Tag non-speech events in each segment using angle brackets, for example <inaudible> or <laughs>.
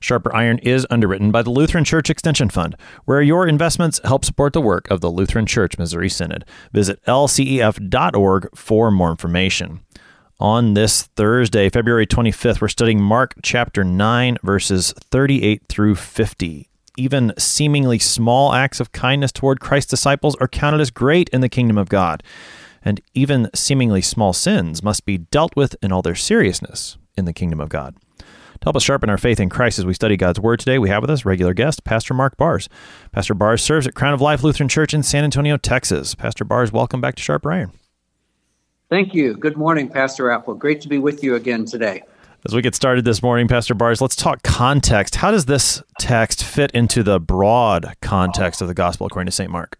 Sharper Iron is underwritten by the Lutheran Church Extension Fund, where your investments help support the work of the Lutheran Church Missouri Synod. Visit lcef.org for more information. On this Thursday, February 25th, we're studying Mark chapter 9, verses 38 through 50. Even seemingly small acts of kindness toward Christ's disciples are counted as great in the kingdom of God. And even seemingly small sins must be dealt with in all their seriousness in the kingdom of God. To help us sharpen our faith in Christ as we study God's Word today, we have with us regular guest, Pastor Mark Bars. Pastor Bars serves at Crown of Life Lutheran Church in San Antonio, Texas. Pastor Bars, welcome back to Sharp Iron. Thank you. Good morning, Pastor Appel. Great to be with you again today. As we get started this morning, Pastor Bars, let's talk context. How does this text fit into the broad context of the gospel according to St. Mark?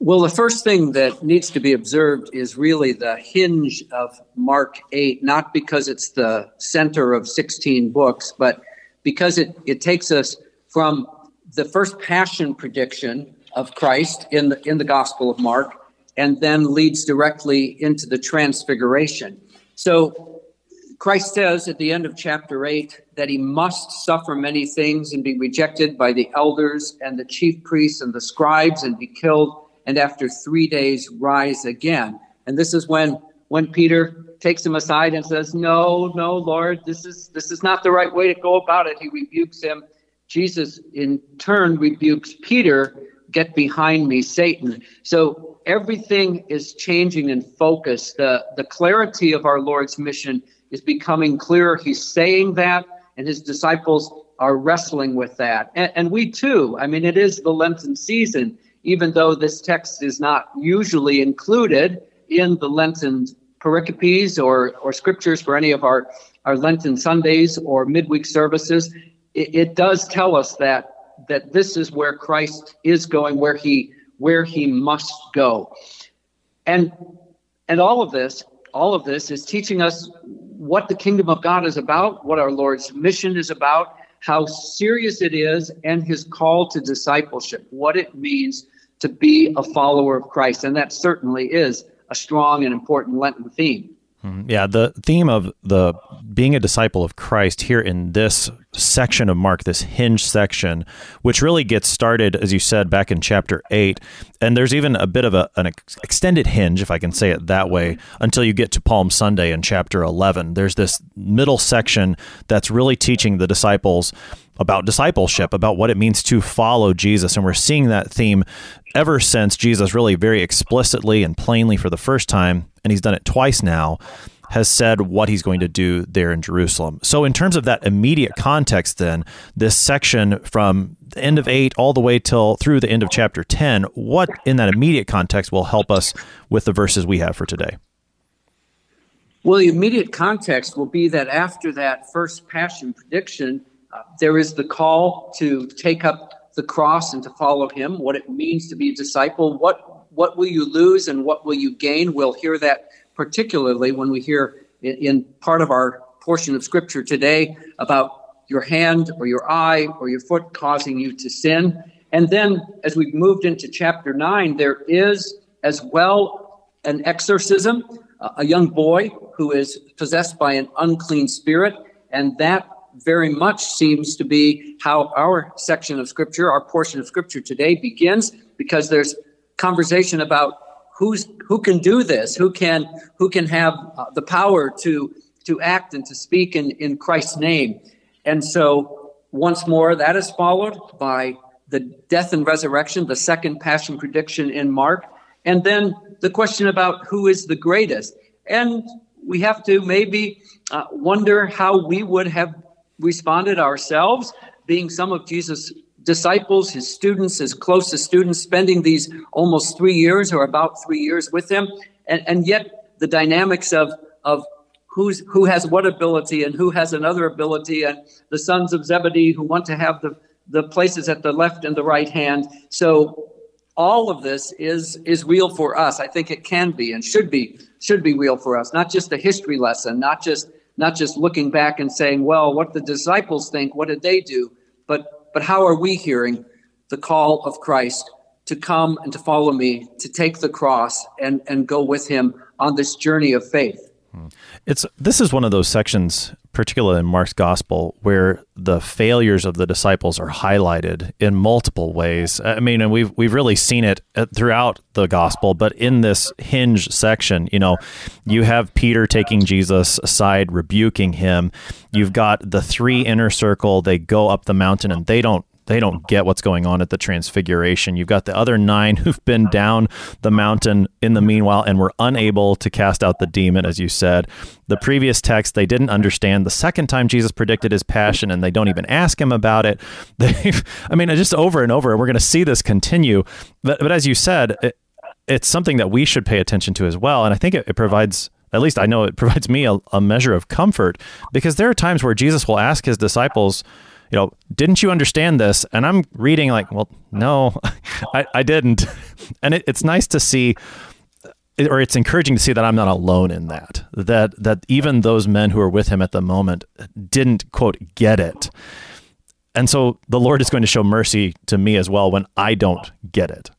Well, the first thing that needs to be observed is really the hinge of Mark 8, not because it's the center of 16 books, but because it, it takes us from the first passion prediction of Christ in the, in the Gospel of Mark and then leads directly into the transfiguration. So Christ says at the end of chapter 8 that he must suffer many things and be rejected by the elders and the chief priests and the scribes and be killed and after three days rise again. And this is when when Peter takes him aside and says, "No, no, Lord, this is this is not the right way to go about it." He rebukes him. Jesus, in turn, rebukes Peter, "Get behind me, Satan." So everything is changing in focus. The the clarity of our Lord's mission is becoming clearer. He's saying that, and his disciples are wrestling with that, and, and we too. I mean, it is the Lenten season even though this text is not usually included in the Lenten pericopes or, or scriptures for any of our, our Lenten Sundays or midweek services, it, it does tell us that that this is where Christ is going, where he where he must go. And and all of this, all of this is teaching us what the kingdom of God is about, what our Lord's mission is about, how serious it is, and his call to discipleship, what it means to be a follower of Christ. And that certainly is a strong and important Lenten theme. Hmm, yeah, the theme of the being a disciple of Christ here in this section of Mark, this hinge section, which really gets started, as you said, back in chapter 8. And there's even a bit of a, an extended hinge, if I can say it that way, until you get to Palm Sunday in chapter 11. There's this middle section that's really teaching the disciples about discipleship, about what it means to follow Jesus. And we're seeing that theme ever since Jesus really very explicitly and plainly for the first time, and he's done it twice now, has said what he's going to do there in Jerusalem. So, in terms of that immediate context, then, this section from the end of 8 all the way till through the end of chapter 10, what in that immediate context will help us with the verses we have for today? Well, the immediate context will be that after that first passion prediction, uh, there is the call to take up the cross and to follow him, what it means to be a disciple, what what will you lose and what will you gain? We'll hear that particularly when we hear in, part of our portion of scripture today about your hand or your eye or your foot causing you to sin. And then as we've moved into chapter 9, there is as well an exorcism, a young boy who is possessed by an unclean spirit, and that very much seems to be how our section of scripture, our portion of scripture today begins, because there's conversation about who's who can do this, who can who can have uh, the power to to act and to speak in in Christ's name, and so once more that is followed by the death and resurrection, the second passion prediction in Mark, and then the question about who is the greatest, and we have to maybe uh, wonder how we would have responded ourselves, being some of Jesus' disciples, his students, his closest students, spending these almost three years or about three years with him. And, and yet the dynamics of, of who's, who has what ability and who has another ability, and the sons of Zebedee who want to have the, the places at the left and the right hand. So all of this is is real for us. I think it can be and should be should be real for us. Not just a history lesson, not just not just looking back and saying, well, what the disciples think, what did they do? But but how are we hearing the call of Christ to come and to follow me, to take the cross and and go with him on this journey of faith? It's this is one of those sections, particularly in Mark's gospel, where the failures of the disciples are highlighted in multiple ways. I mean, and we've we've really seen it uh, throughout the gospel, but in this hinge section, you know, you have Peter taking Jesus aside, rebuking him. You've got the three inner circle; they go up the mountain and they don't they don't get what's going on at the transfiguration. You've got the other nine <laughs> who've been down the mountain in the meanwhile and were unable to cast out the demon, as you said. The previous text, they didn't understand the second time Jesus predicted his passion and they don't even ask him about it. <laughs> They, I mean, just over and over, and we're going to see this continue. But, but as you said, it, it's something that we should pay attention to as well. And I think it, it provides at least I know it <laughs> provides me a, a, measure of comfort because there are times where Jesus will ask his disciples, you know, didn't you understand this? And I'm reading like, well, no, <laughs> I, I didn't. <laughs> And it, it's nice to see, uh, or it's encouraging to see that I'm not alone in that. That that even those men who are with him at the moment didn't quote get it. And so the Lord is going to show mercy to me as well when I don't get it.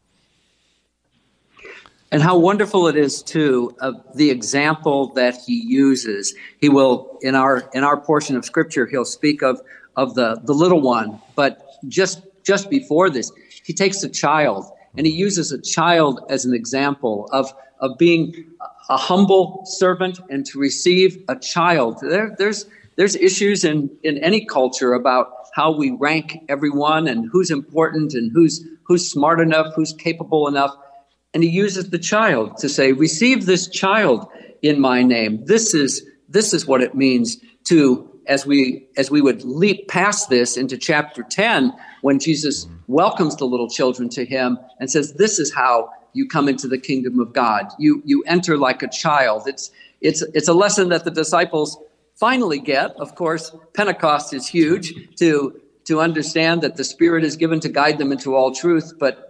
And how wonderful it is too of the example that he uses. He will in our in our portion of scripture he'll speak of of the, the little one. But just just before this, he takes a child and he uses a child as an example of, of being a humble servant and to receive a child. There, there's there's issues in, in any culture about how we rank everyone and who's important and who's who's smart enough, who's capable enough. And he uses the child to say, receive this child in my name. This is this is what it means to as we as we would leap past this into chapter 10 when Jesus welcomes the little children to him and says this is how you come into the kingdom of God. You you enter like a child. It's it's it's a lesson that the disciples finally get. Of course Pentecost is huge to to understand that the spirit is given to guide them into all truth but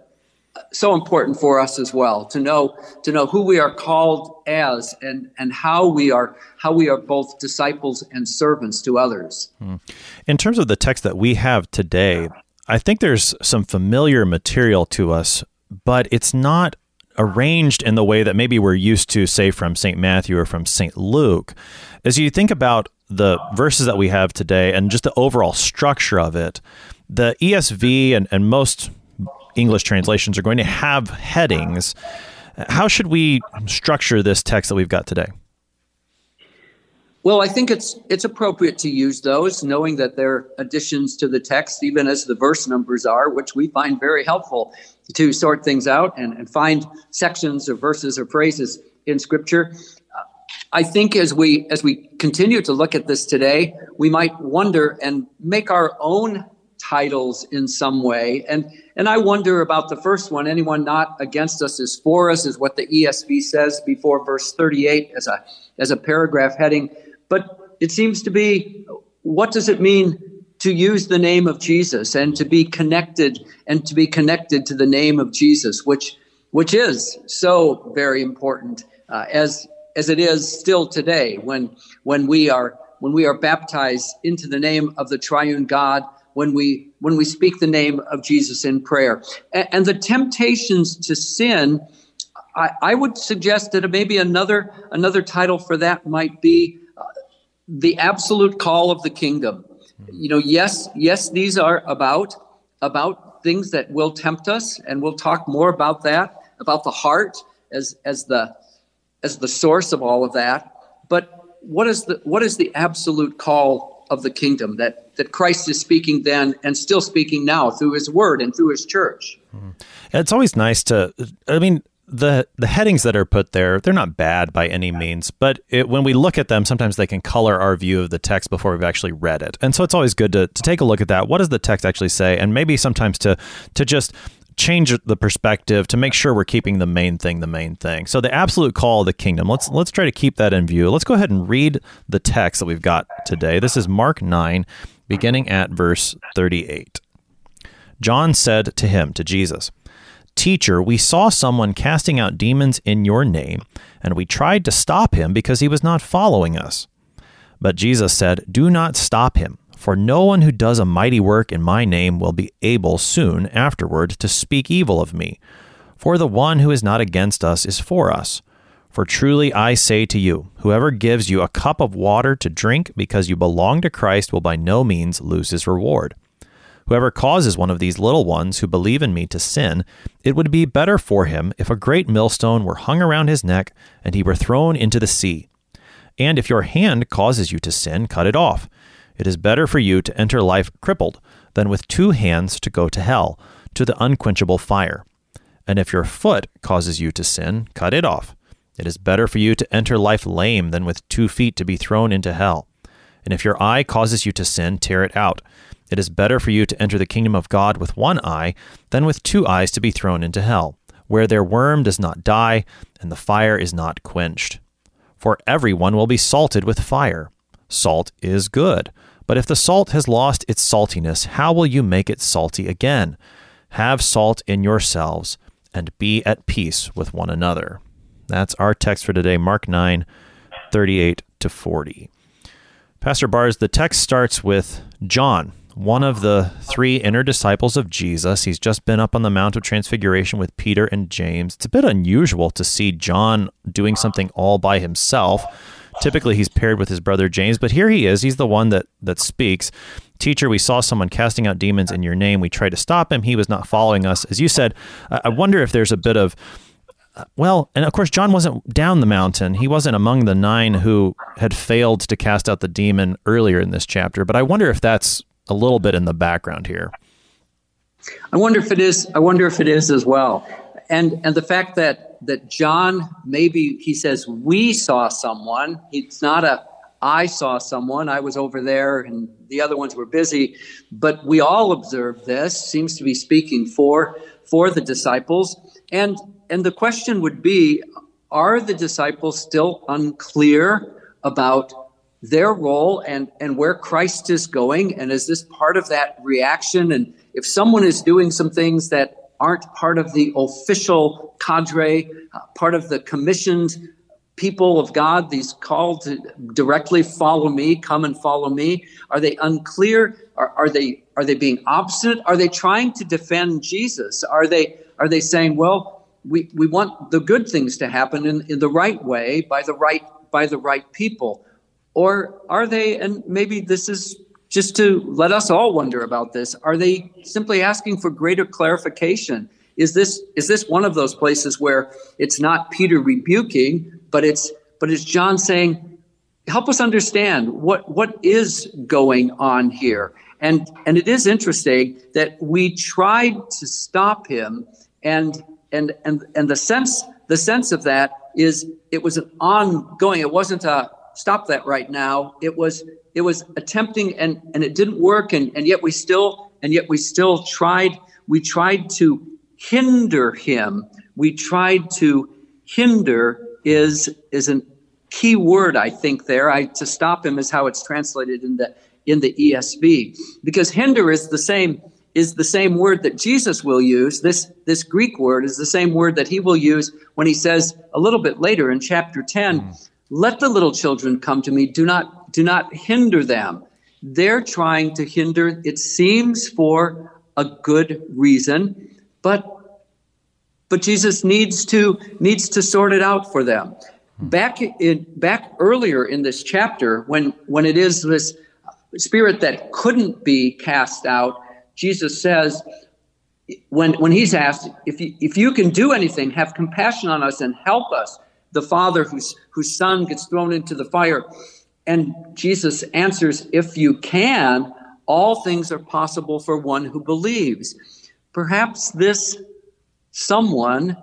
so important for us as well to know to know who we are called as and and how we are how we are both disciples and servants to others. Hmm. In terms of the text that we have today, I think there's some familiar material to us, but it's not arranged in the way that maybe we're used to say from St. Matthew or from St. Luke. As you think about the verses that we have today and just the overall structure of it, the ESV and, and most English translations are going to have headings. How should we structure this text that we've got today? Well, I think it's it's appropriate to use those, knowing that they're additions to the text, even as the verse numbers are, which we find very helpful to sort things out and, and find sections or verses or phrases in Scripture. I think as we as we continue to look at this today, we might wonder and make our own titles in some way. And and I wonder about the first one. Anyone not against us is for us, is what the ESV says before verse 38 as a as a paragraph heading. But it seems to be what does it mean to use the name of Jesus and to be connected and to be connected to the name of Jesus, which which is so very important uh, as as it is still today when when we are when we are baptized into the name of the triune God when we when we speak the name of Jesus in prayer. And, and the temptations to sin, I, I, would suggest that maybe another another title for that might be uh, the absolute call of the kingdom. You know, yes, yes, these are about about things that will tempt us, and we'll talk more about that about the heart as as the as the source of all of that. But what is the what is the absolute call of the kingdom that, that Christ is speaking then and still speaking now through his word and through his church. Mm. It's always nice to, I mean, the the headings that are put there they're not bad by any means but it, when we look at them sometimes they can color our view of the text before we've actually read it and so it's always good to, to take a look at that what does the text actually say and maybe sometimes to to just change the perspective to make sure we're keeping the main thing the main thing. So the absolute call of the kingdom. Let's let's try to keep that in view. Let's go ahead and read the text that we've got today. This is Mark 9 beginning at verse 38. John said to him to Jesus, Teacher, we saw someone casting out demons in your name, and we tried to stop him because he was not following us. But Jesus said, Do not stop him, for no one who does a mighty work in my name will be able soon afterward to speak evil of me. For the one who is not against us is for us. For truly I say to you, whoever gives you a cup of water to drink because you belong to Christ will by no means lose his reward. Whoever causes one of these little ones who believe in me to sin, it would be better for him if a great millstone were hung around his neck and he were thrown into the sea. And if your hand causes you to sin, cut it off. It is better for you to enter life crippled than with two hands to go to hell, to the unquenchable fire. And if your foot causes you to sin, cut it off. It is better for you to enter life lame than with two feet to be thrown into hell. And if your eye causes you to sin, tear it out. It is better for you to enter the kingdom of God with one eye than with two eyes to be thrown into hell, where their worm does not die and the fire is not quenched. For everyone will be salted with fire. Salt is good. But if the salt has lost its saltiness, how will you make it salty again? Have salt in yourselves and be at peace with one another. That's our text for today, Mark 9, 38 to 40. Pastor Bars, the text starts with John, one of the three inner disciples of Jesus. He's just been up on the Mount of Transfiguration with Peter and James. It's a bit unusual to see John doing something all by himself. Typically, he's paired with his brother James, but here he is. He's the one that, that speaks. Teacher, we saw someone casting out demons in your name. We tried to stop him. He was not following us. As you said, I wonder if there's a bit of uh, well, and of course, John wasn't down the mountain. He wasn't among the nine who had failed to cast out the demon earlier in this chapter. But I wonder if that's a little bit in the background here. I wonder if it is. I wonder if it is as well. And and the fact that that John maybe he says we saw someone. It's not a I saw someone. I was over there, and the other ones were busy. But we all observed this. Seems to be speaking for for the disciples. And and the question would be: Are the disciples still unclear about their role and, and where Christ is going? And is this part of that reaction? And if someone is doing some things that aren't part of the official cadre, uh, part of the commissioned people of God, these called to directly follow me, come and follow me, are they unclear? Are, are they are they being obstinate? Are they trying to defend Jesus? Are they are they saying, well, we, we want the good things to happen in, in the right way by the right by the right people? Or are they, and maybe this is just to let us all wonder about this, are they simply asking for greater clarification? Is this is this one of those places where it's not Peter rebuking, but it's but it's John saying, help us understand what what is going on here. And and it is interesting that we tried to stop him and and and and the sense the sense of that is it was an ongoing it wasn't a stop that right now. It was it was attempting and and it didn't work and and yet we still and yet we still tried we tried to hinder him. We tried to hinder is is a key word I think there. I to stop him is how it's translated in the in the ESV because hinder is the same is the same word that Jesus will use. This this Greek word is the same word that he will use when he says a little bit later in chapter 10 mm. Let the little children come to me. Do not, do not hinder them. They're trying to hinder, it seems for a good reason, but but Jesus needs to needs to sort it out for them. Hmm. Back in back earlier in this chapter, when when it is this spirit that couldn't be cast out, Jesus says, when when he's asked if you, if you can do anything, have compassion on us and help us the father whose, whose son gets thrown into the fire. And Jesus answers, If you can, all things are possible for one who believes. Perhaps this someone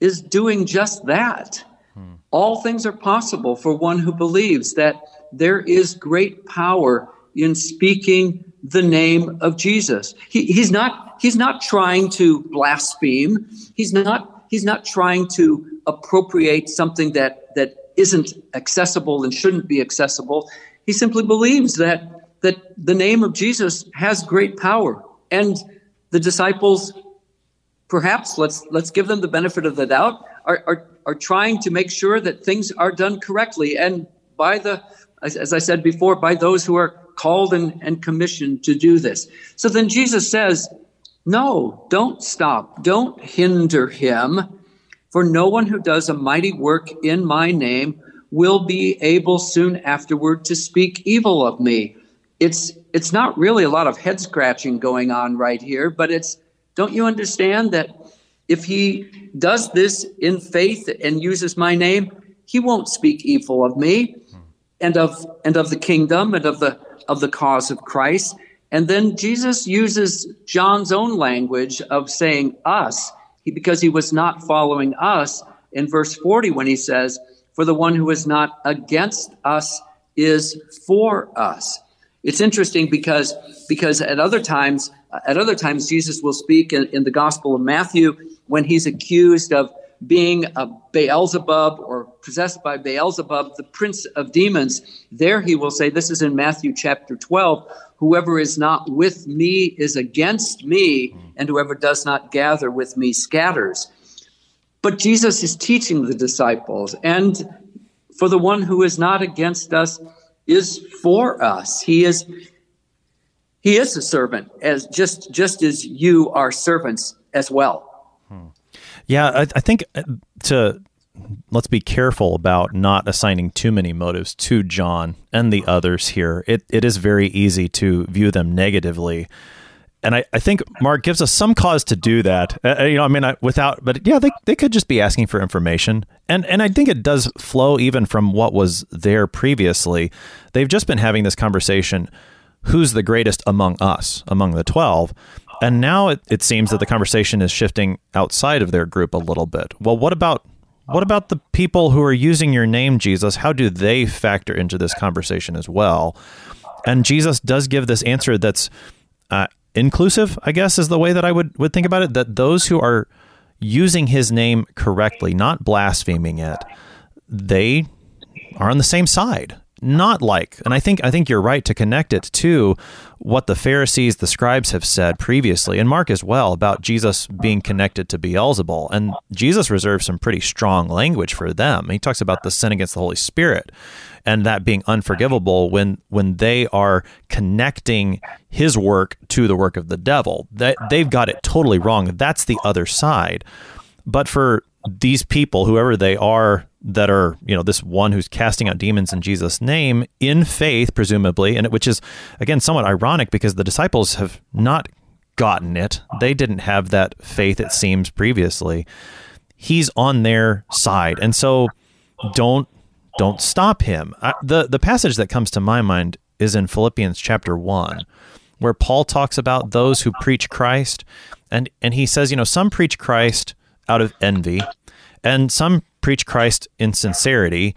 is doing just that. Hmm. All things are possible for one who believes that there is great power in speaking the name of Jesus. He, he's not he's not trying to blaspheme. He's not he's not trying to appropriate something that that isn't accessible and shouldn't be accessible. He simply believes that that the name of Jesus has great power, and the disciples perhaps let's let's give them the benefit of the doubt, are, are, are trying to make sure that things are done correctly and by the, as, as I said before, by those who are called and, and commissioned to do this. So then Jesus says, No, don't stop, don't hinder him, for no one who does a mighty work in my name will be able soon afterward to speak evil of me. It's it's not really a lot of head scratching going on right here, but it's don't you understand that if he does this in faith and uses my name, he won't speak evil of me and of and of the kingdom and of the of the cause of Christ. And then Jesus uses John's own language of saying us, because he was not following us in verse 40 when he says, For the one who is not against us is for us. It's interesting because because at other times at other times Jesus will speak in, in the Gospel of Matthew when he's accused of being a Beelzebub or possessed by Beelzebub, the prince of demons. There he will say, this is in Matthew chapter 12, whoever is not with me is against me, and whoever does not gather with me scatters. But Jesus is teaching the disciples, and for the one who is not against us is for us. He is he is a servant as just just as you are servants as well. Hmm. Yeah, I, I think uh, to let's be careful about not assigning too many motives to John and the others here. It it is very easy to view them negatively. And I, I think Mark gives us some cause to do that. Uh, uh, you know, I mean, I, without, but yeah, they, they could just be asking for information. And, and I think it does flow even from what was there previously. They've just been having this conversation who's the greatest among us, among the 12. And now it, it seems that the conversation is shifting outside of their group a little bit. Well, what about what about the people who are using your name, Jesus? How do they factor into this conversation as well? And Jesus does give this answer that's uh, inclusive, I guess, is the way that I would, would think about it. That those who are using his name correctly, not blaspheming it, they are on the same side not like and i think i think you're right to connect it to what the pharisees the scribes have said previously and mark as well about jesus being connected to beelzebul. And jesus reserves some pretty strong language for them. He talks about the sin against the holy spirit and that being unforgivable when when they are connecting his work to the work of the devil. That they've got it totally wrong. That's the other side. But for these people whoever they are that are, you know, this one who's casting out demons in Jesus' name in faith, presumably, and which is again somewhat ironic because the disciples have not gotten it. They didn't have that faith, it seems, previously. He's on their side, and so don't don't stop him. I, the The passage that comes to my mind is in Philippians chapter one, where Paul talks about those who preach Christ, and and he says, you know, some preach Christ out of envy, and some preach Christ in sincerity.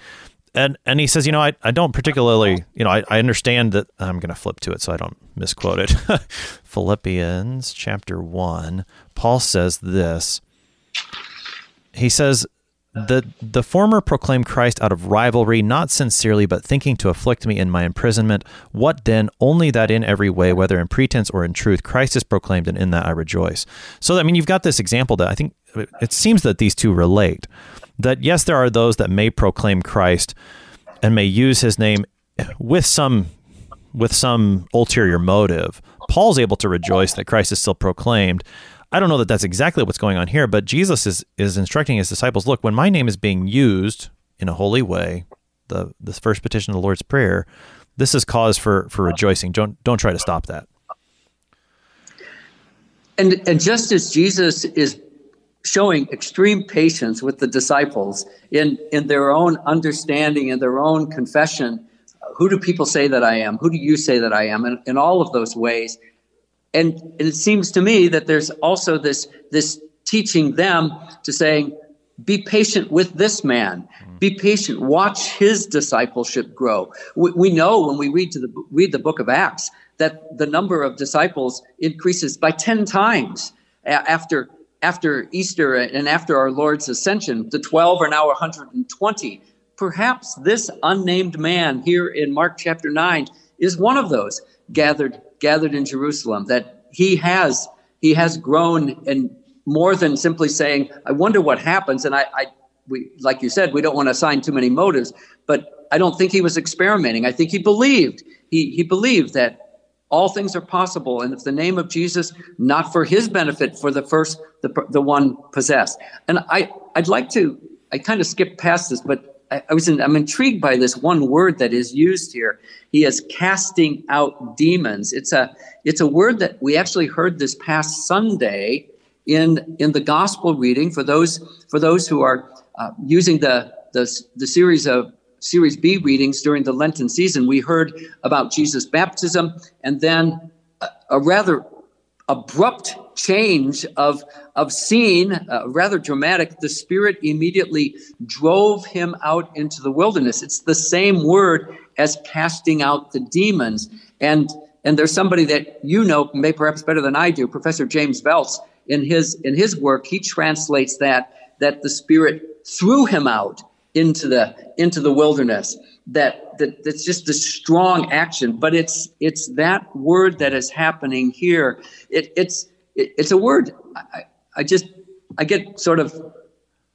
And, and he says, you know, I, I don't particularly, you know, I, I understand that I'm going to flip to it so I don't misquote it. <laughs> Philippians chapter 1, Paul says this. He says, the, the former proclaimed Christ out of rivalry, not sincerely, but thinking to afflict me in my imprisonment. What then? Only that in every way, whether in pretense or in truth, Christ is proclaimed, and in that I rejoice. So, I mean, you've got this example that I think it seems that these two relate that yes, there are those that may proclaim Christ and may use his name with some with some ulterior motive. Paul's able to rejoice that Christ is still proclaimed. I don't know that that's exactly what's going on here, but Jesus is is instructing his disciples, look, when my name is being used in a holy way, the the first petition of the Lord's prayer, this is cause for for rejoicing. Don't don't try to stop that. And and just as Jesus is showing extreme patience with the disciples in, in their own understanding and their own confession. Who do people say that I am? Who do you say that I am? And in all of those ways. And it seems to me that there's also this, this teaching them to saying, be patient with this man. Mm-hmm. Be patient. Watch his discipleship grow. We, we know when we read to the read the book of Acts that the number of disciples increases by ten times after after Easter and after our Lord's ascension, the 12 are now 120. Perhaps this unnamed man here in Mark chapter 9 is one of those gathered gathered in Jerusalem that he has he has grown and more than simply saying, I wonder what happens. And I, I we, like you said, we don't want to assign too many motives, but I don't think he was experimenting. I think he believed. He, he believed that all things are possible. And if the name of Jesus, not for his benefit, for the first, the, the one possessed. And I, I'd like to, I kind of skipped past this, but I, I was in, I'm intrigued by this one word that is used here. He is casting out demons. It's a, it's a word that we actually heard this past Sunday in, in the gospel reading for those, for those who are uh, using the, the, the series of Series B readings during the Lenten season, we heard about Jesus' baptism and then a, a rather abrupt change of, of scene, uh, rather dramatic. The Spirit immediately drove him out into the wilderness. It's the same word as casting out the demons. And, and there's somebody that you know, may perhaps better than I do, Professor James Voelz, in his, in his work, he translates that, that the Spirit threw him out into the into the wilderness that, that that's just a strong action. But it's it's that word that is happening here. It, it's it, it's a word I, I just i get sort of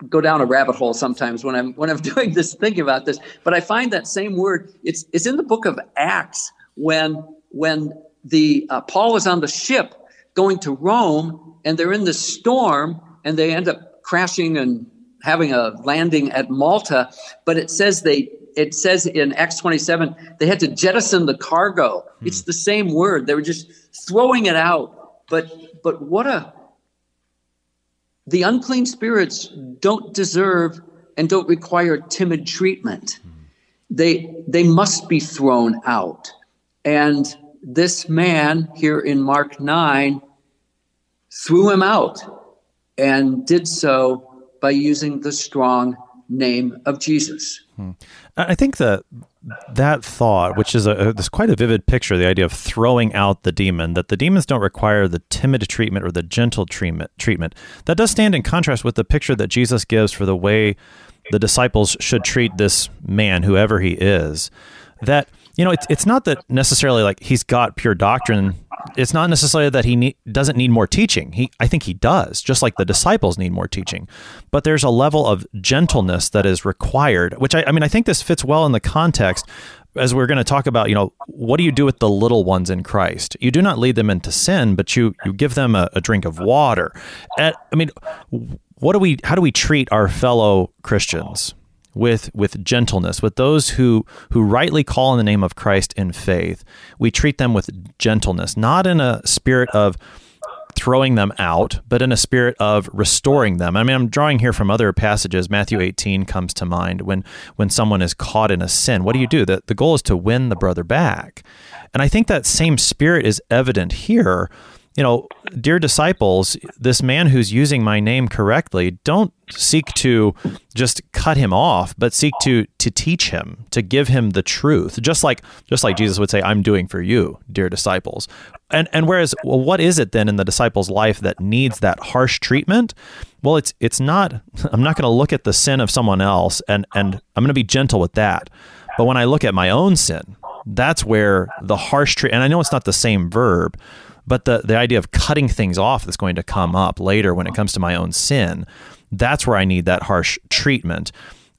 go down a rabbit hole sometimes when i'm when i'm <laughs> doing this thinking about this. But i find that same word it's it's in the book of acts when when the uh, paul is on the ship going to rome and they're in the storm and they end up crashing and having a landing at Malta, but it says they it says in Acts 27 they had to jettison the cargo. Hmm. It's the same word. They were just throwing it out. But but what a the unclean spirits don't deserve and don't require timid treatment. Hmm. They they must be thrown out. And this man here in Mark 9 threw him out and did so by using the strong name of Jesus. Hmm. I think that that thought, which is a, this quite a vivid picture, the idea of throwing out the demon, that the demons don't require the timid treatment or the gentle treatment. Treatment that does stand in contrast with the picture that Jesus gives for the way the disciples should treat this man, whoever he is. That you know, it's it's not that necessarily like he's got pure doctrine it's not necessarily that he need, doesn't need more teaching. He, I think he does, just like the disciples need more teaching. But there's a level of gentleness that is required, which I, I mean, I think this fits well in the context as we're going to talk about, you know, what do you do with the little ones in Christ? You do not lead them into sin, but you you give them a, a drink of water. And, I mean, what do we? How do we treat our fellow Christians? With with gentleness with those who who rightly call in the name of Christ in faith we treat them with gentleness not in a spirit of throwing them out but in a spirit of restoring them. I mean i'm drawing here from other passages. Matthew 18 comes to mind when when someone is caught in a sin. What do you do? The, the goal is to win the brother back. And i think that same spirit is evident here you know, dear disciples, this man who's using my name correctly, don't seek to just cut him off, but seek to to teach him, to give him the truth. Just like just like Jesus would say, I'm doing for you, dear disciples. And and whereas well, what is it then in the disciples' life that needs that harsh treatment? Well, it's it's not <laughs> I'm not going to look at the sin of someone else and and I'm going to be gentle with that. But when I look at my own sin, that's where the harsh treat and I know it's not the same verb, but the, the idea of cutting things off that's going to come up later when it comes to my own sin, that's where I need that harsh treatment.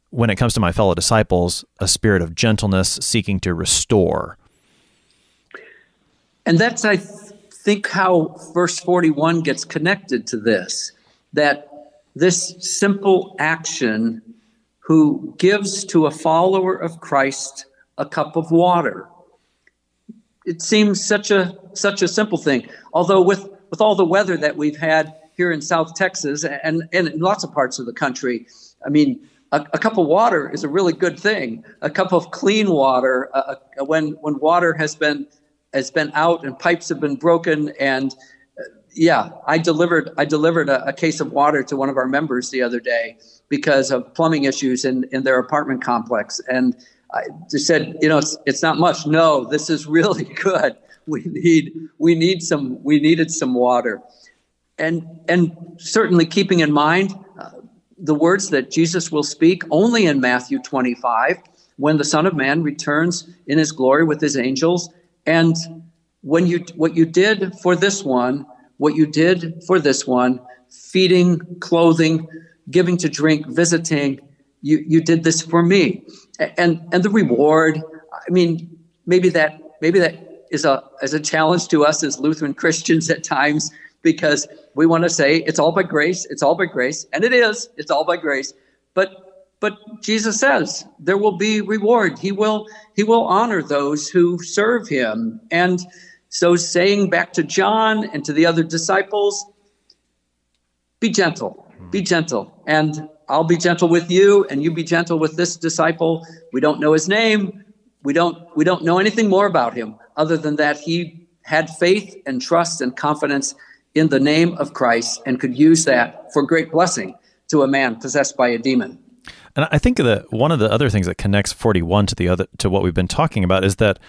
When it comes to my fellow disciples, a spirit of gentleness seeking to restore. And that's, I think, how verse 41 gets connected to this that this simple action who gives to a follower of Christ a cup of water it seems such a such a simple thing. Although with with all the weather that we've had here in South Texas and, and in lots of parts of the country, I mean, a, a cup of water is a really good thing. A cup of clean water, uh, when when water has been has been out and pipes have been broken and uh, yeah, I delivered I delivered a, a, case of water to one of our members the other day because of plumbing issues in, in their apartment complex. And I just said, you know, it's, it's not much. No, this is really <laughs> good. We need we need some we needed some water, and and certainly keeping in mind uh, the words that Jesus will speak only in Matthew 25 when the Son of Man returns in His glory with His angels, and when you what you did for this one, what you did for this one, feeding, clothing, giving to drink, visiting. You, you did this for me. And, and the reward, I mean, maybe that, maybe that is a, is a challenge to us as Lutheran Christians at times because we want to say it's all by grace, it's all by grace, and it is, it's all by grace. But but Jesus says there will be reward. He will he will honor those who serve him. And so saying back to John and to the other disciples, be gentle. Be gentle. And I'll be gentle with you and you be gentle with this disciple. We don't know his name. We don't we don't know anything more about him other than that he had faith and trust and confidence in the name of Christ and could use that for great blessing to a man possessed by a demon. And I think that one of the other things that connects 41 to the other to what we've been talking about is that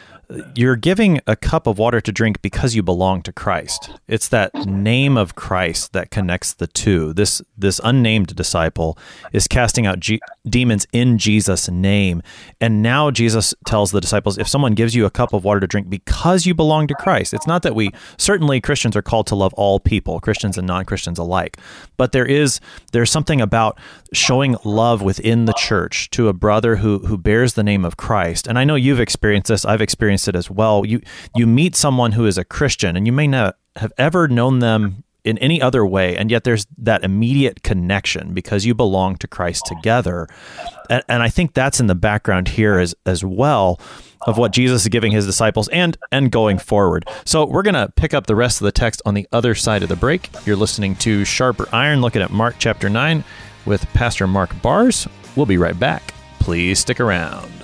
you're giving a cup of water to drink because you belong to Christ. It's that name of Christ that connects the two. This this unnamed disciple is casting out G- demons in Jesus' name, and now Jesus tells the disciples, if someone gives you a cup of water to drink because you belong to Christ, it's not that we certainly Christians are called to love all people, Christians and non Christians alike, but there is there's something about showing love within the church to a brother who who bears the name of Christ, and I know you've experienced this. I've experienced it as well. You you meet someone who is a Christian, and you may not have ever known them in any other way, and yet there's that immediate connection because you belong to Christ together, and, and I think that's in the background here as as well of what Jesus is giving his disciples and and going forward. So we're to pick up the rest of the text on the other side of the break. You're listening to Sharper Iron looking at Mark chapter 9 with Pastor Mark Bars. We'll be right back. Please stick around.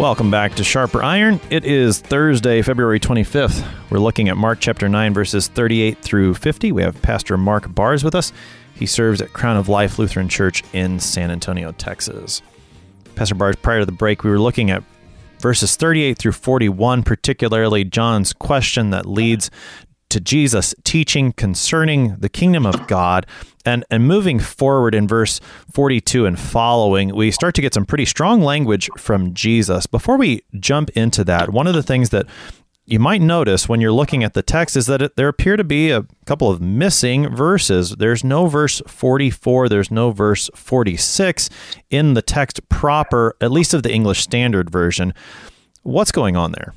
Welcome back to Sharper Iron. It is Thursday, February 25th. We're looking at Mark chapter 9, verses 38 through 50. We have Pastor Mark Bars with us. He serves at Crown of Life Lutheran Church in San Antonio, Texas. Pastor Bars, prior to the break, we were looking at verses 38 through 41, particularly John's question that leads to Jesus teaching concerning the kingdom of God. And, and moving forward in verse 42 and following, we start to get some pretty strong language from Jesus. Before we jump into that, one of the things that you might notice when you're looking at the text is that it, there appear to be a couple of missing verses. There's no verse 44, there's no verse 46 in the text proper, at least of the English Standard Version. What's going on there?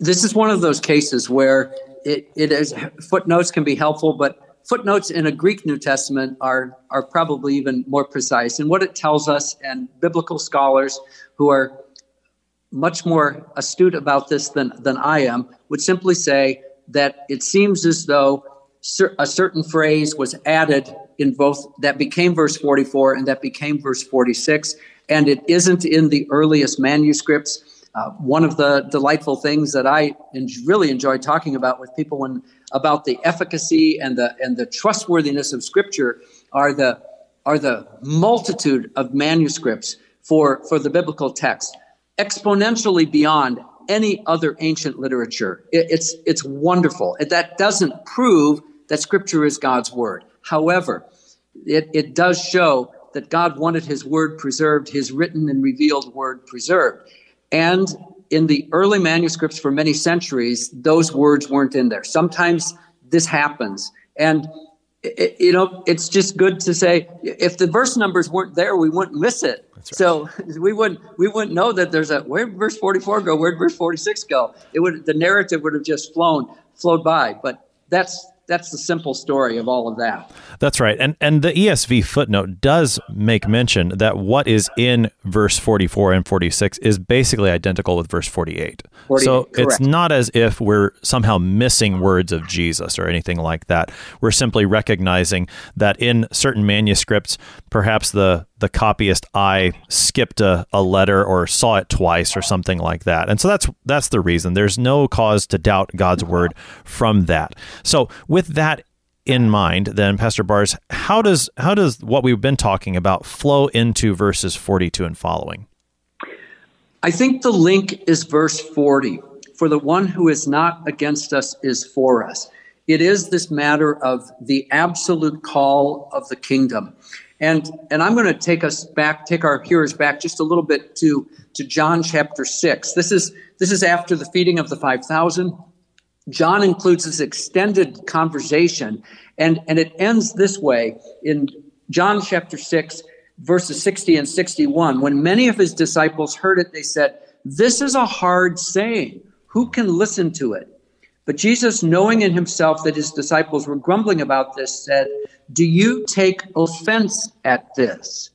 this is one of those cases where it, it is footnotes can be helpful, but footnotes in a Greek New Testament are are probably even more precise. And what it tells us, and biblical scholars who are much more astute about this than than I am would simply say that it seems as though a certain phrase was added in both that became verse 44 and that became verse 46 and it isn't in the earliest manuscripts uh, one of the delightful things that I en- really enjoy talking about with people when about the efficacy and the and the trustworthiness of Scripture are the are the multitude of manuscripts for for the biblical text, exponentially beyond any other ancient literature. It, it's it's wonderful. That doesn't prove that Scripture is God's word. However, it, it does show that God wanted His word preserved, His written and revealed word preserved. And in the early manuscripts for many centuries, those words weren't in there. Sometimes this happens. And, it, you know, it's just good to say if the verse numbers weren't there, we wouldn't miss it. Right. So <laughs> we wouldn't we wouldn't know that there's a where verse 44 go, where'd verse 46 go? It would the narrative would have just flown flowed by. But that's that's the simple story of all of that. That's right. And and the ESV footnote does make mention that what is in verse 44 and 46 is basically identical with verse 48. 48 so correct. it's not as if we're somehow missing words of Jesus or anything like that. We're simply recognizing that in certain manuscripts, perhaps the the copyist I skipped a, a letter or saw it twice or something like that. And so that's that's the reason. There's no cause to doubt God's word from that. So with that in mind, then Pastor Barz, how does how does what we've been talking about flow into verses 42 and following? I think the link is verse 40. For the one who is not against us is for us. It is this matter of the absolute call of the kingdom. And and I'm going to take us back, take our hearers back just a little bit to to John chapter 6. This is this is after the feeding of the 5000. John includes this extended conversation, and, and it ends this way in John chapter 6, verses 60 and 61. When many of his disciples heard it, they said, This is a hard saying. Who can listen to it? But Jesus, knowing in himself that his disciples were grumbling about this, said, Do you take offense at this?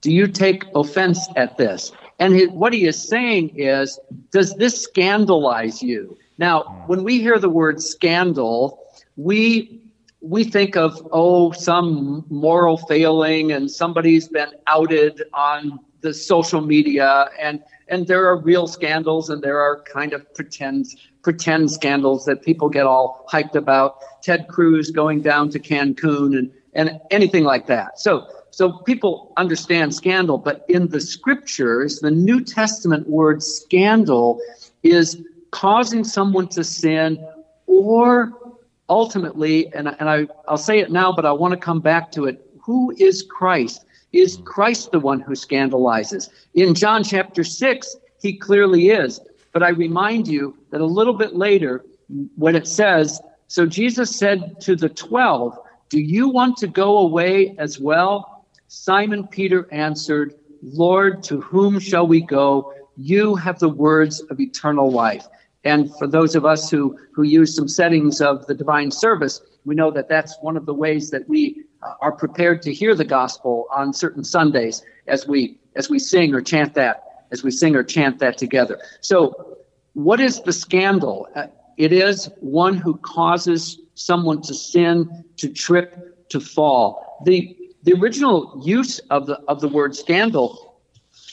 Do you take offense at this? And his, what he is saying is, does this scandalize you? Now, when we hear the word scandal, we we think of oh some moral failing and somebody's been outed on the social media and and there are real scandals and there are kind of pretend pretend scandals that people get all hyped about ted cruz going down to cancun and and anything like that so so people understand scandal but in the scriptures the new testament word scandal is causing someone to sin or ultimately, and, and I, I'll say it now, but I want to come back to it. Who is Christ? Is Christ the one who scandalizes? In John chapter 6, he clearly is. But I remind you that a little bit later, when it says, So Jesus said to the 12, Do you want to go away as well? Simon Peter answered, Lord, to whom shall we go? You have the words of eternal life. And for those of us who, who use some settings of the divine service, we know that that's one of the ways that we uh, are prepared to hear the gospel on certain Sundays as we as we sing or chant that, as we sing or chant that together. So, what is the scandal? Uh, it is one who causes someone to sin, to trip, to fall. The the original use of the of the word scandal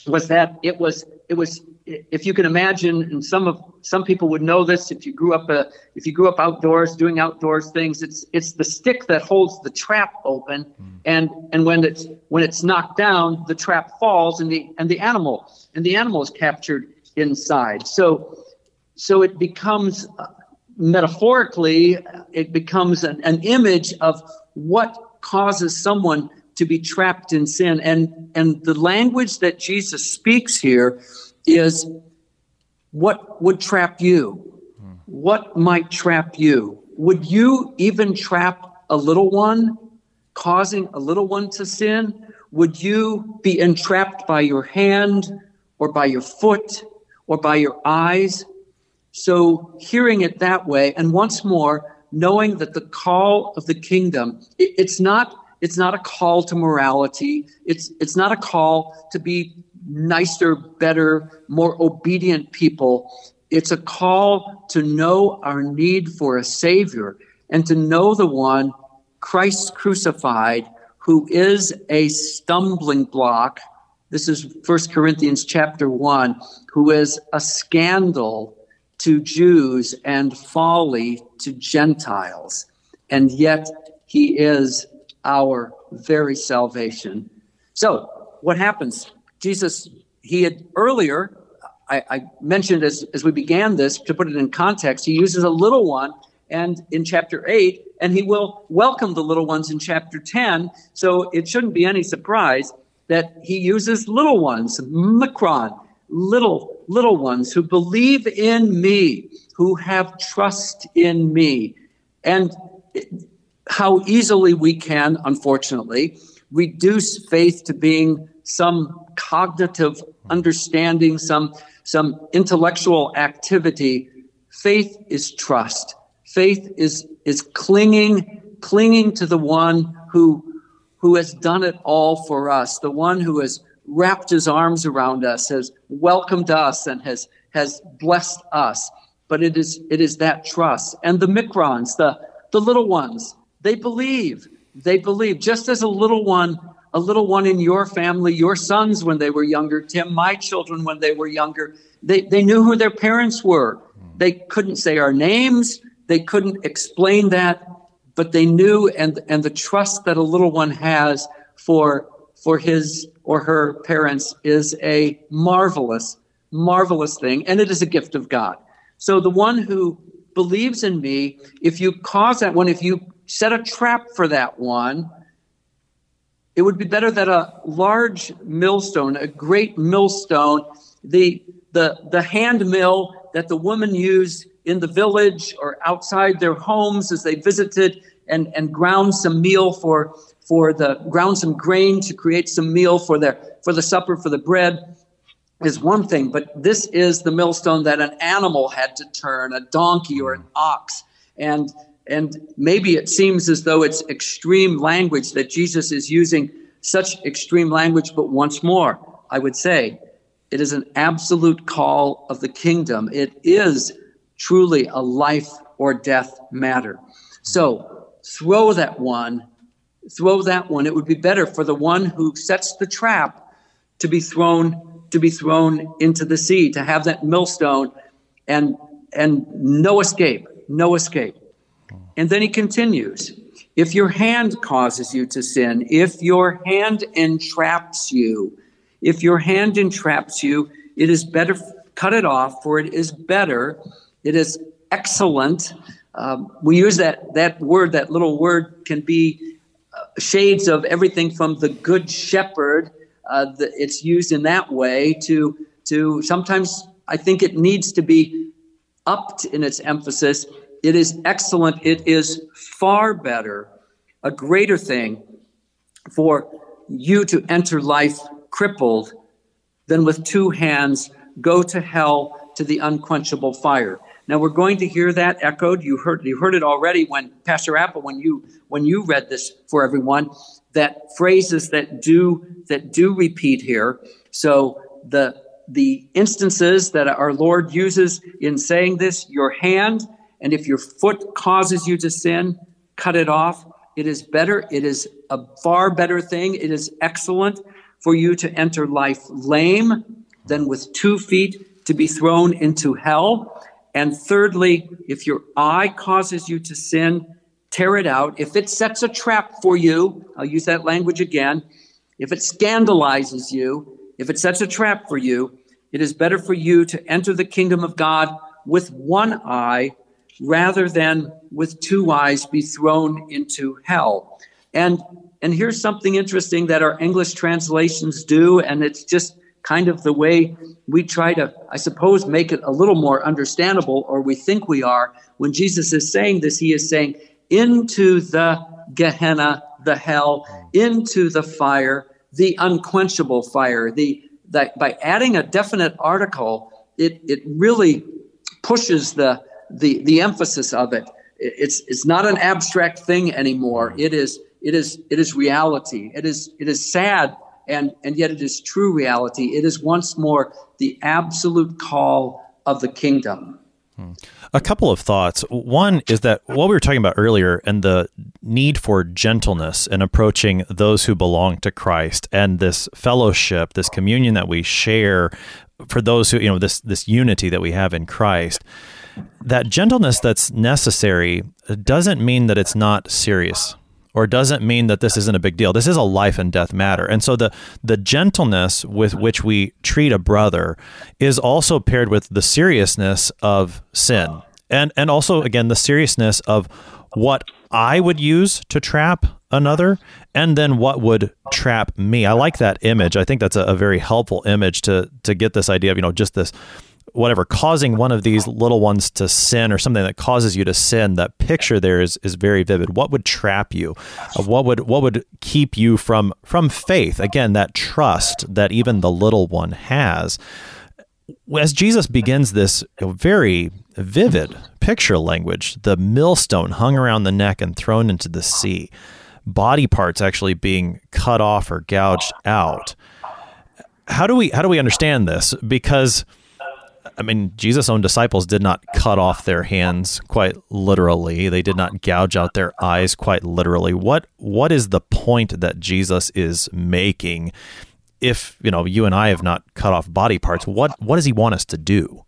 was that it was it was if you can imagine, and some of some people would know this if you grew up uh, if you grew up outdoors doing outdoors things. It's it's the stick that holds the trap open, mm. and and when it's when it's knocked down, the trap falls, and the and the animal and the animal is captured inside. So so it becomes uh, metaphorically, it becomes an, an image of what causes someone to be trapped in sin, and and the language that Jesus speaks here is what would trap you? What might trap you? Would you even trap a little one, causing a little one to sin? Would you be entrapped by your hand or by your foot or by your eyes? So, hearing it that way, and once more, knowing that the call of the kingdom, it's not it's not a call to morality. It's it's not a call to be nicer, better, more obedient people. It's a call to know our need for a Savior and to know the one, Christ crucified, who is a stumbling block. This is 1 Corinthians chapter 1, who is a scandal to Jews and folly to Gentiles. And yet he is our very salvation. So, what happens? Jesus, he had earlier, I, I, mentioned as, as we began this, to put it in context, he uses a little one and in chapter 8, and he will welcome the little ones in chapter 10. So it shouldn't be any surprise that he uses little ones, mikron, little, little ones who believe in me, who have trust in me. And how easily we can, unfortunately, reduce faith to being some cognitive understanding, some, some intellectual activity. Faith is trust. Faith is is clinging clinging to the one who who has done it all for us, the one who has wrapped his arms around us, has welcomed us and has has blessed us. But it is it is that trust. And the mikrons, the the little ones, they believe. They believe just as a little one a little one in your family, your sons when they were younger, Tim, my children when they were younger, they, they knew who their parents were. They couldn't say our names, they couldn't explain that, but they knew and, and the trust that a little one has for, for his or her parents is a marvelous, marvelous thing, and it is a gift of God. So the one who believes in me, if you cause that one, if you set a trap for that one, it would be better that a large millstone, a great millstone, the the the hand mill that the woman used in the village or outside their homes as they visited and, and ground some meal for for the ground some grain to create some meal for their for the supper for the bread is one thing, but this is the millstone that an animal had to turn, a donkey or an ox. And and maybe it seems as though it's extreme language that Jesus is using such extreme language, but once more, I would say it is an absolute call of the kingdom. It is truly a life or death matter. So throw that one, throw that one. It would be better for the one who sets the trap to be thrown to be thrown into the sea, to have that millstone and and no escape, no escape. And then he continues, if your hand causes you to sin, if your hand entraps you, if your hand entraps you, it is better cut it off, for it is better, it is excellent. Um, we use that that word, that little word can be uh, shades of everything from the good shepherd. Uh, the, it's used in that way to to sometimes I think it needs to be upped in its emphasis it is excellent. It is far better, a greater thing for you to enter life crippled than with two hands go to hell to the unquenchable fire. Now we're going to hear that echoed. You heard you heard it already when Pastor Appel when you when you read this for everyone that phrases that do that do repeat here. So the the instances that our Lord uses in saying this, your hand and if your foot causes you to sin, cut it off. It is better. It is a far better thing. It is excellent for you to enter life lame than with two feet to be thrown into hell. And thirdly, if your eye causes you to sin, tear it out. If it sets a trap for you, I'll use that language again. If it scandalizes you, if it sets a trap for you, it is better for you to enter the kingdom of God with one eye rather than with two eyes be thrown into hell. And and here's something interesting that our English translations do, and it's just kind of the way we try to, I suppose, make it a little more understandable, or we think we are. When Jesus is saying this, he is saying, into the Gehenna, the hell, into the fire, the unquenchable fire. The that by adding a definite article, it it really pushes the the the emphasis of it. It's it's not an abstract thing anymore. It is it is it is reality. It is it is sad and and yet it is true reality. It is once more the absolute call of the kingdom. Hmm. A couple of thoughts. One is that what we were talking about earlier and the need for gentleness in approaching those who belong to Christ and this fellowship, this communion that we share for those who, you know, this this unity that we have in Christ that gentleness that's necessary doesn't mean that it's not serious or doesn't mean that this isn't a big deal. This is a life and death matter. And so the the gentleness with which we treat a brother is also paired with the seriousness of sin. And and also again the seriousness of what I would use to trap another and then what would trap me. I like that image. I think that's a, a very helpful image to to get this idea of, you know, just this whatever causing one of these little ones to sin or something that causes you to sin that picture there is is very vivid what would trap you uh, what would what would keep you from from faith again that trust that even the little one has as Jesus begins this very vivid picture language, the millstone hung around the neck and thrown into the sea, body parts actually being cut off or gouged out. How do we how do we understand this? Because I mean, Jesus' own disciples did not cut off their hands quite literally. They did not gouge out their eyes quite literally. What what is the point that Jesus is making? If you know you and I have not cut off body parts, what what does he want us to do?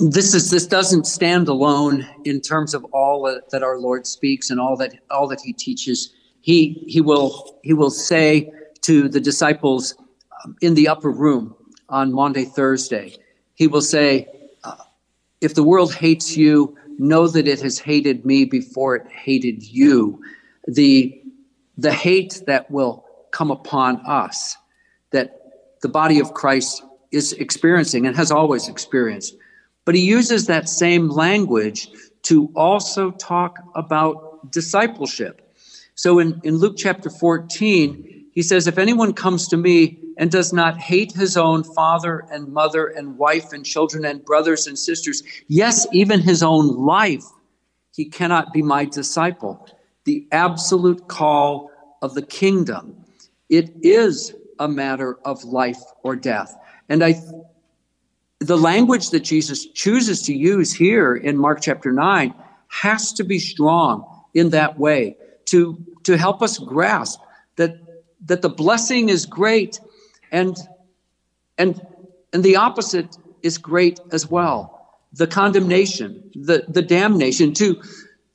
This is this doesn't stand alone in terms of all that our Lord speaks and all that all that he teaches. He he will he will say to the disciples um, in the upper room on Maundy Thursday. He will say, uh, If the world hates you, know that it has hated me before it hated you. The, the hate that will come upon us, that the body of Christ is experiencing and has always experienced. But he uses that same language to also talk about discipleship. So in, in Luke chapter 14, he says, If anyone comes to me and does not hate his own father and mother and wife and children and brothers and sisters, yes, even his own life, he cannot be my disciple. The absolute call of the kingdom. It is a matter of life or death. And I the language that Jesus chooses to use here in Mark chapter 9 has to be strong in that way to, to help us grasp that, that the blessing is great and and and the opposite is great as well. The condemnation the the damnation too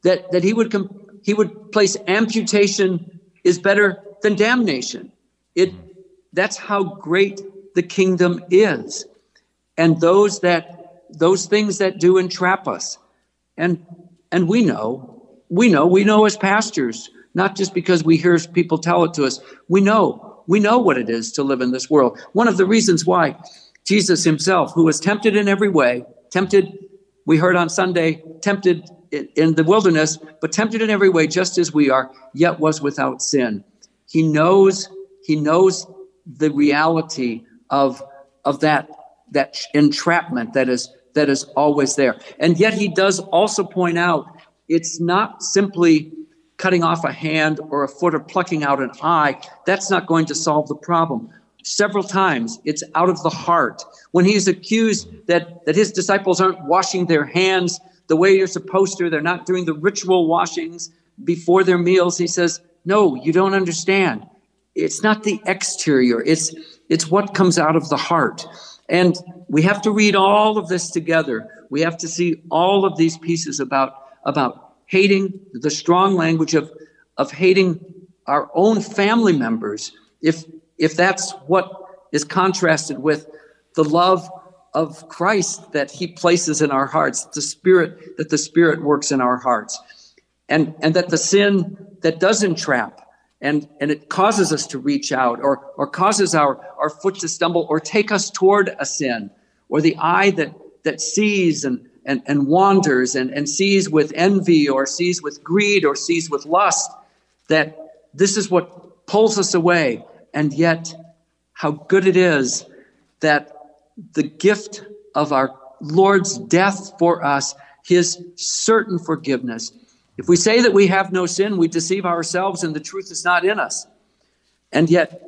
that that he would com- he would place amputation is better than damnation. It that's how great the kingdom is. And those that those things that do entrap us. And and we know we know we know as pastors not just because we hear people tell it to us. We know we know what it is to live in this world. One of the reasons why Jesus himself, who was tempted in every way, tempted, we heard on Sunday, tempted in the wilderness, but tempted in every way, just as we are, yet was without sin. He knows, he knows the reality of, of that, that entrapment that is, that is always there. And yet he does also point out it's not simply cutting off a hand or a foot or plucking out an eye, that's not going to solve the problem. Several times it's out of the heart. When he's accused that, that his disciples aren't washing their hands the way you're supposed to, they're not doing the ritual washings before their meals, he says, No, you don't understand. It's not the exterior, it's, it's what comes out of the heart. And we have to read all of this together. We have to see all of these pieces about, about hating the strong language of, of hating our own family members, if, if that's what is contrasted with the love of Christ that he places in our hearts, the spirit that the spirit works in our hearts. And, and that the sin that does entrap and, and it causes us to reach out or, or causes our, our foot to stumble or take us toward a sin or the eye that, that sees and, and, and wanders and, and sees with envy or sees with greed or sees with lust that this is what pulls us away. And yet, how good it is that the gift of our Lord's death for us, his certain forgiveness. If we say that we have no sin, we deceive ourselves and the truth is not in us. And yet,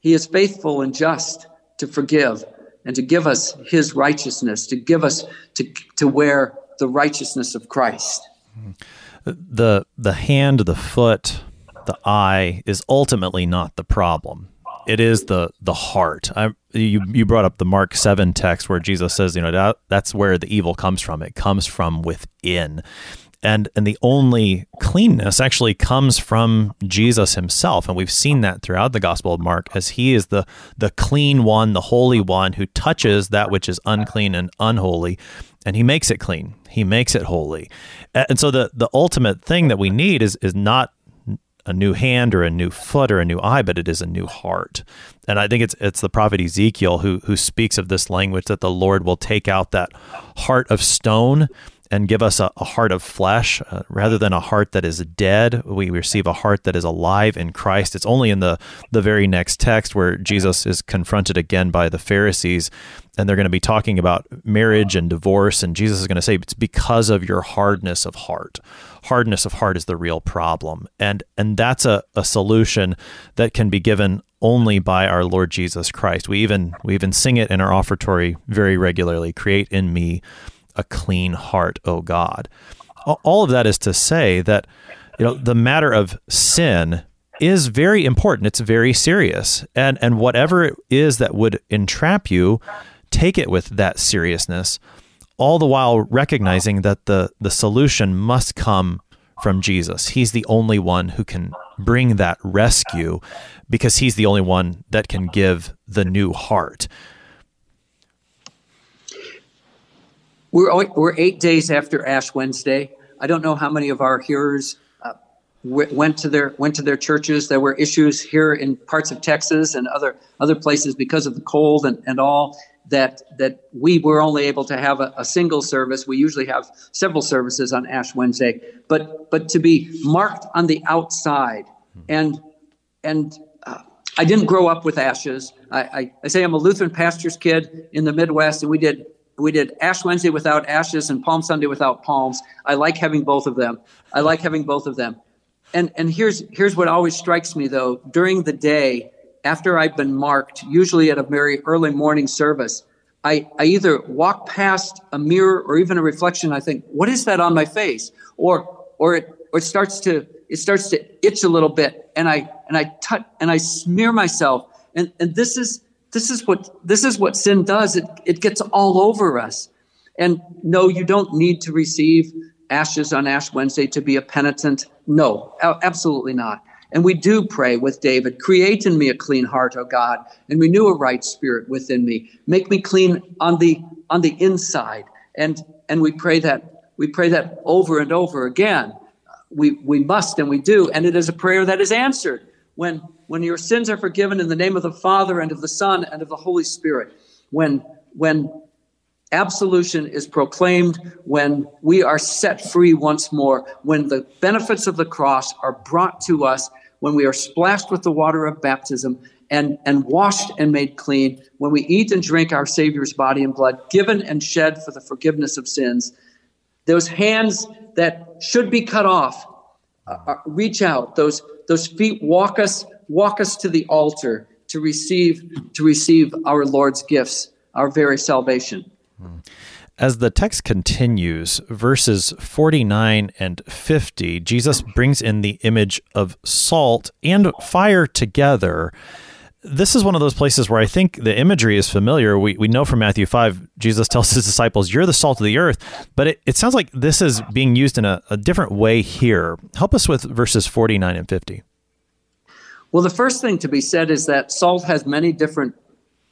he is faithful and just to forgive and to give us his righteousness, to give us to, to wear the righteousness of Christ. The the hand, the foot, the eye is ultimately not the problem. It is the the heart. I, you you brought up the Mark seven text where Jesus says, you know, that, that's where the evil comes from. It comes from within and and the only cleanness actually comes from Jesus himself. And we've seen that throughout the gospel of Mark as he is the the clean one the holy one who touches that which is unclean and unholy and he makes it clean. He makes it holy. And so the the ultimate thing that we need is is not a new hand or a new foot or a new eye, but it is a new heart. And I think it's it's the prophet Ezekiel who who speaks of this language that the Lord will take out that heart of stone and give us a, a heart of flesh uh, rather than a heart that is dead. We receive a heart that is alive in Christ. It's only in the, the very next text where Jesus is confronted again by the Pharisees and they're going to be talking about marriage and divorce. And Jesus is going to say, It's because of your hardness of heart. Hardness of heart is the real problem. And, and that's a, a solution that can be given only by our Lord Jesus Christ. We even we even sing it in our offertory very regularly. Create in me a clean heart, O God. All of that is to say that you know the matter of sin is very important. It's very serious, and and whatever it is that would entrap you, take it with that seriousness. All the while recognizing that the the solution must come from Jesus. He's the only one who can bring that rescue because he's the only one that can give the new heart. We're, we're eight days after Ash Wednesday. I don't know how many of our hearers uh, went to their went to their churches. There were issues here in parts of Texas and other other places because of the cold and, and all that that we were only able to have a, a, single service. We usually have several services on Ash Wednesday, but but to be marked on the outside and and uh, I didn't grow up with ashes. I, I, I, say I'm a Lutheran pastor's kid in the Midwest, and we did we did Ash Wednesday without ashes and Palm Sunday without palms. I like having both of them. I like having both of them. And and here's here's what always strikes me though during the day after I've been marked, usually at a very early morning service. I, I either walk past a mirror or even a reflection. I think, what is that on my face? Or or it or it starts to it starts to itch a little bit, and I and I touch and I smear myself. And and this is this is what this is what sin does. It it gets all over us. And no, you don't need to receive ashes on Ash Wednesday to be a penitent. No, absolutely not. And we do pray with David, create in me a clean heart, O God, and renew a right spirit within me. Make me clean on the on the inside. And and we pray that we pray that over and over again. We we must and we do, and it is a prayer that is answered when when your sins are forgiven in the name of the Father and of the Son and of the Holy Spirit, when when absolution is proclaimed, when we are set free once more, when the benefits of the cross are brought to us, when we are splashed with the water of baptism and, and washed and made clean, when we eat and drink our Savior's body and blood, given and shed for the forgiveness of sins, those hands that should be cut off uh, uh reach out, those, those feet walk us walk us to the altar to receive to receive our Lord's gifts, our very salvation. As the text continues, verses 49 and 50, Jesus brings in the image of salt and fire together. This is one of those places where I think the imagery is familiar. We, we know from Matthew 5, Jesus tells his disciples, You're the salt of the earth. But it, it sounds like this is being used in a, a different way here. Help us with verses 49 and 50. Well, the first thing to be said is that salt has many different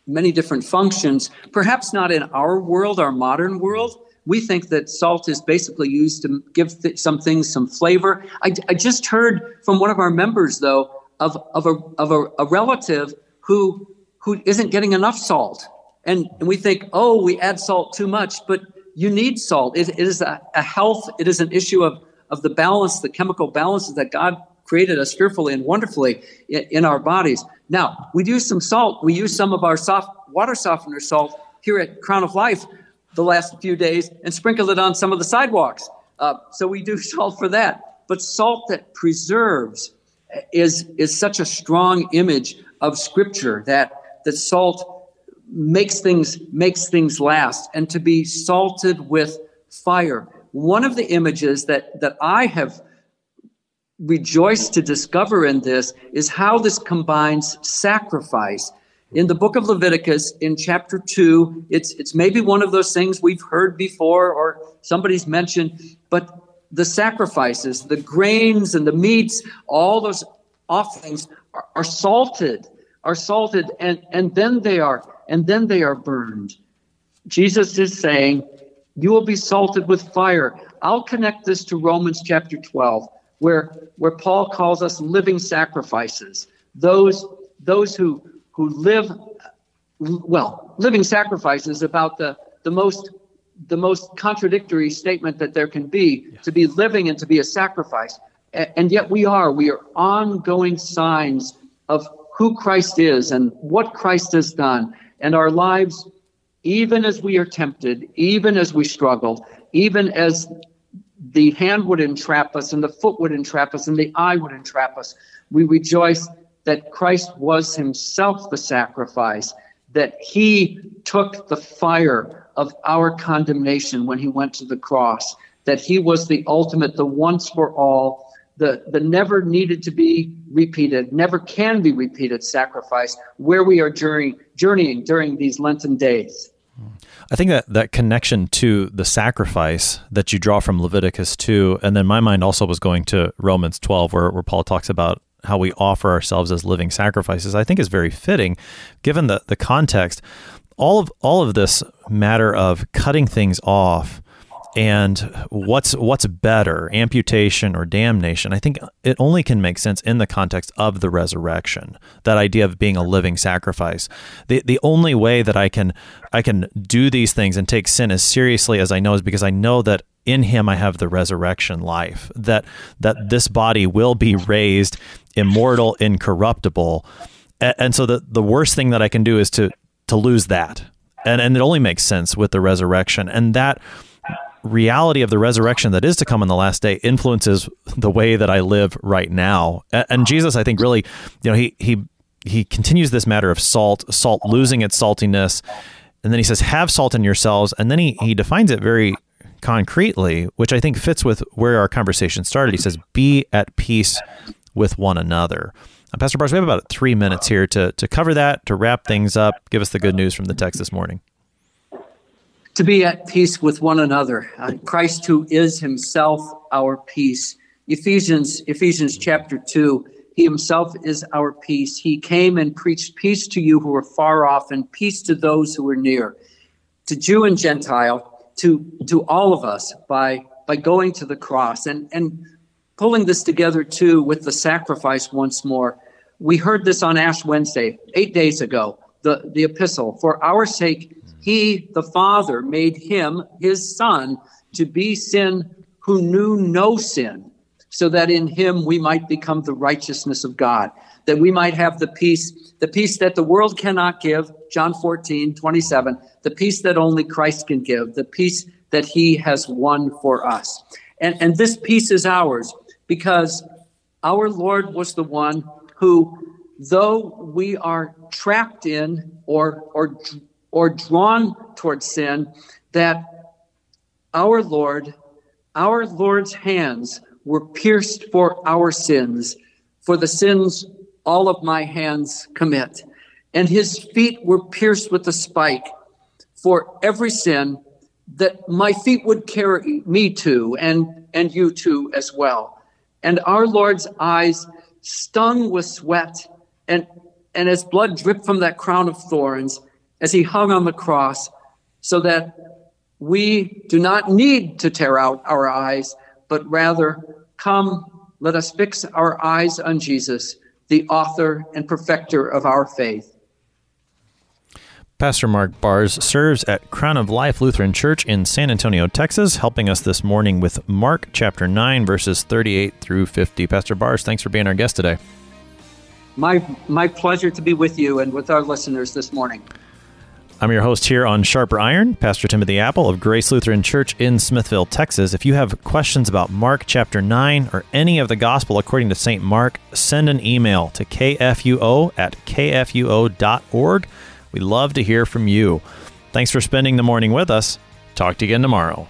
many different functions, perhaps not in our world, our modern world. We think that salt is basically used to give th- some things some flavor. I, I, just heard from one of our members, though, of, of, a, of a, a relative who, who isn't getting enough salt. And, and we think, oh, we add salt too much, but you need salt. it, it is a, a health, it is an issue of, of the balance, the chemical balances that God created us fearfully and wonderfully in, in our bodies. Now, we use some salt. We use some of our soft water softener salt here at Crown of Life the last few days and sprinkle it on some of the sidewalks. Uh, so we do <laughs> salt for that. But salt that preserves is, is such a strong image of Scripture that, that salt makes things, makes things last. And to be salted with fire. One of the images that, that I have rejoice to discover in this is how this combines sacrifice. In the book of Leviticus, in chapter 2, it's, it's maybe one of those things we've heard before or somebody's mentioned, but the sacrifices, the grains and the meats, all those offerings are, are salted, are salted, and, and then they are, and then they are burned. Jesus is saying, You will be salted with fire. I'll connect this to Romans chapter 12 where, where Paul calls us living sacrifices, those, those who, who live, well, living sacrifices about the, the most the most contradictory statement that there can be yeah. to be living and to be a sacrifice. And yet we are. We are ongoing signs of who Christ is and what Christ has done. And our lives, even as we are tempted, even as we struggle, even as the hand would entrap us and the foot would entrap us and the eye would entrap us, we rejoice that Christ was himself the sacrifice, that he took the fire of our condemnation when he went to the cross, that he was the ultimate, the once for all, the, the never needed to be repeated, never can be repeated sacrifice where we are journeying, journeying during these Lenten days. I think that that connection to the sacrifice that you draw from Leviticus 2, and then my mind also was going to Romans 12, where, where Paul talks about how we offer ourselves as living sacrifices, I think is very fitting given the, the context. All of all of this matter of cutting things off and what's what's better amputation or damnation? I think it only can make sense in the context of the resurrection that idea of being a living sacrifice. The the only way that i can i can do these things and take sin as seriously as i know is because i know that in him I have the resurrection life that that this body will be raised immortal incorruptible. And, and so the the worst thing that I can do is to to lose that. And and it only makes sense with the resurrection. And that reality of the resurrection that is to come in the last day influences the way that I live right now and, Jesus I think really you know he he he continues this matter of salt salt losing its saltiness and then he says have salt in yourselves and then he he defines it very concretely, which I think fits with where our conversation started. He says, be at peace with one another. Pastor Barz, we have about three minutes here to, to cover that, to wrap things up. Give us the good news from the text this morning. To be at peace with one another. Uh, Christ, who is himself our peace. Ephesians, Ephesians chapter 2, he himself is our peace. He came and preached peace to you who are far off and peace to those who are near. To Jew and Gentile, to to all of us by by going to the cross and and pulling this together too with the sacrifice once more. We heard this on Ash Wednesday, eight days ago, the, the epistle. For our sake, he, the Father, made him, his Son, to be sin who knew no sin, so that in him we might become the righteousness of God, that we might have the peace, the peace that the world cannot give, John 14, 27, the peace that only Christ can give, the peace that he has won for us. And, and this peace is ours because our Lord was the one who, though we are trapped in or, or, or drawn towards sin, that our Lord, our Lord's hands were pierced for our sins, for the sins all of my hands commit. And his feet were pierced with a spike for every sin that my feet would carry me to and, and you to as well. And our Lord's eyes stung with sweat and, and as blood dripped from that crown of thorns as he hung on the cross so that we do not need to tear out our eyes, but rather come, let us fix our eyes on Jesus, the author and perfecter of our faith. Pastor Mark Barz serves at Crown of Life Lutheran Church in San Antonio, Texas, helping us this morning with Mark chapter 9, verses 38 through 50. Pastor Barz, thanks for being our guest today. My, my pleasure to be with you and with our listeners this morning. I'm your host here on Sharper Iron, Pastor Timothy Appel of Grace Lutheran Church in Smithville, Texas. If you have questions about Mark chapter 9 or any of the gospel according to St. Mark, send an email to kfuo at kfuo.org. We love to hear from you. Thanks for spending the morning with us. Talk to you again tomorrow.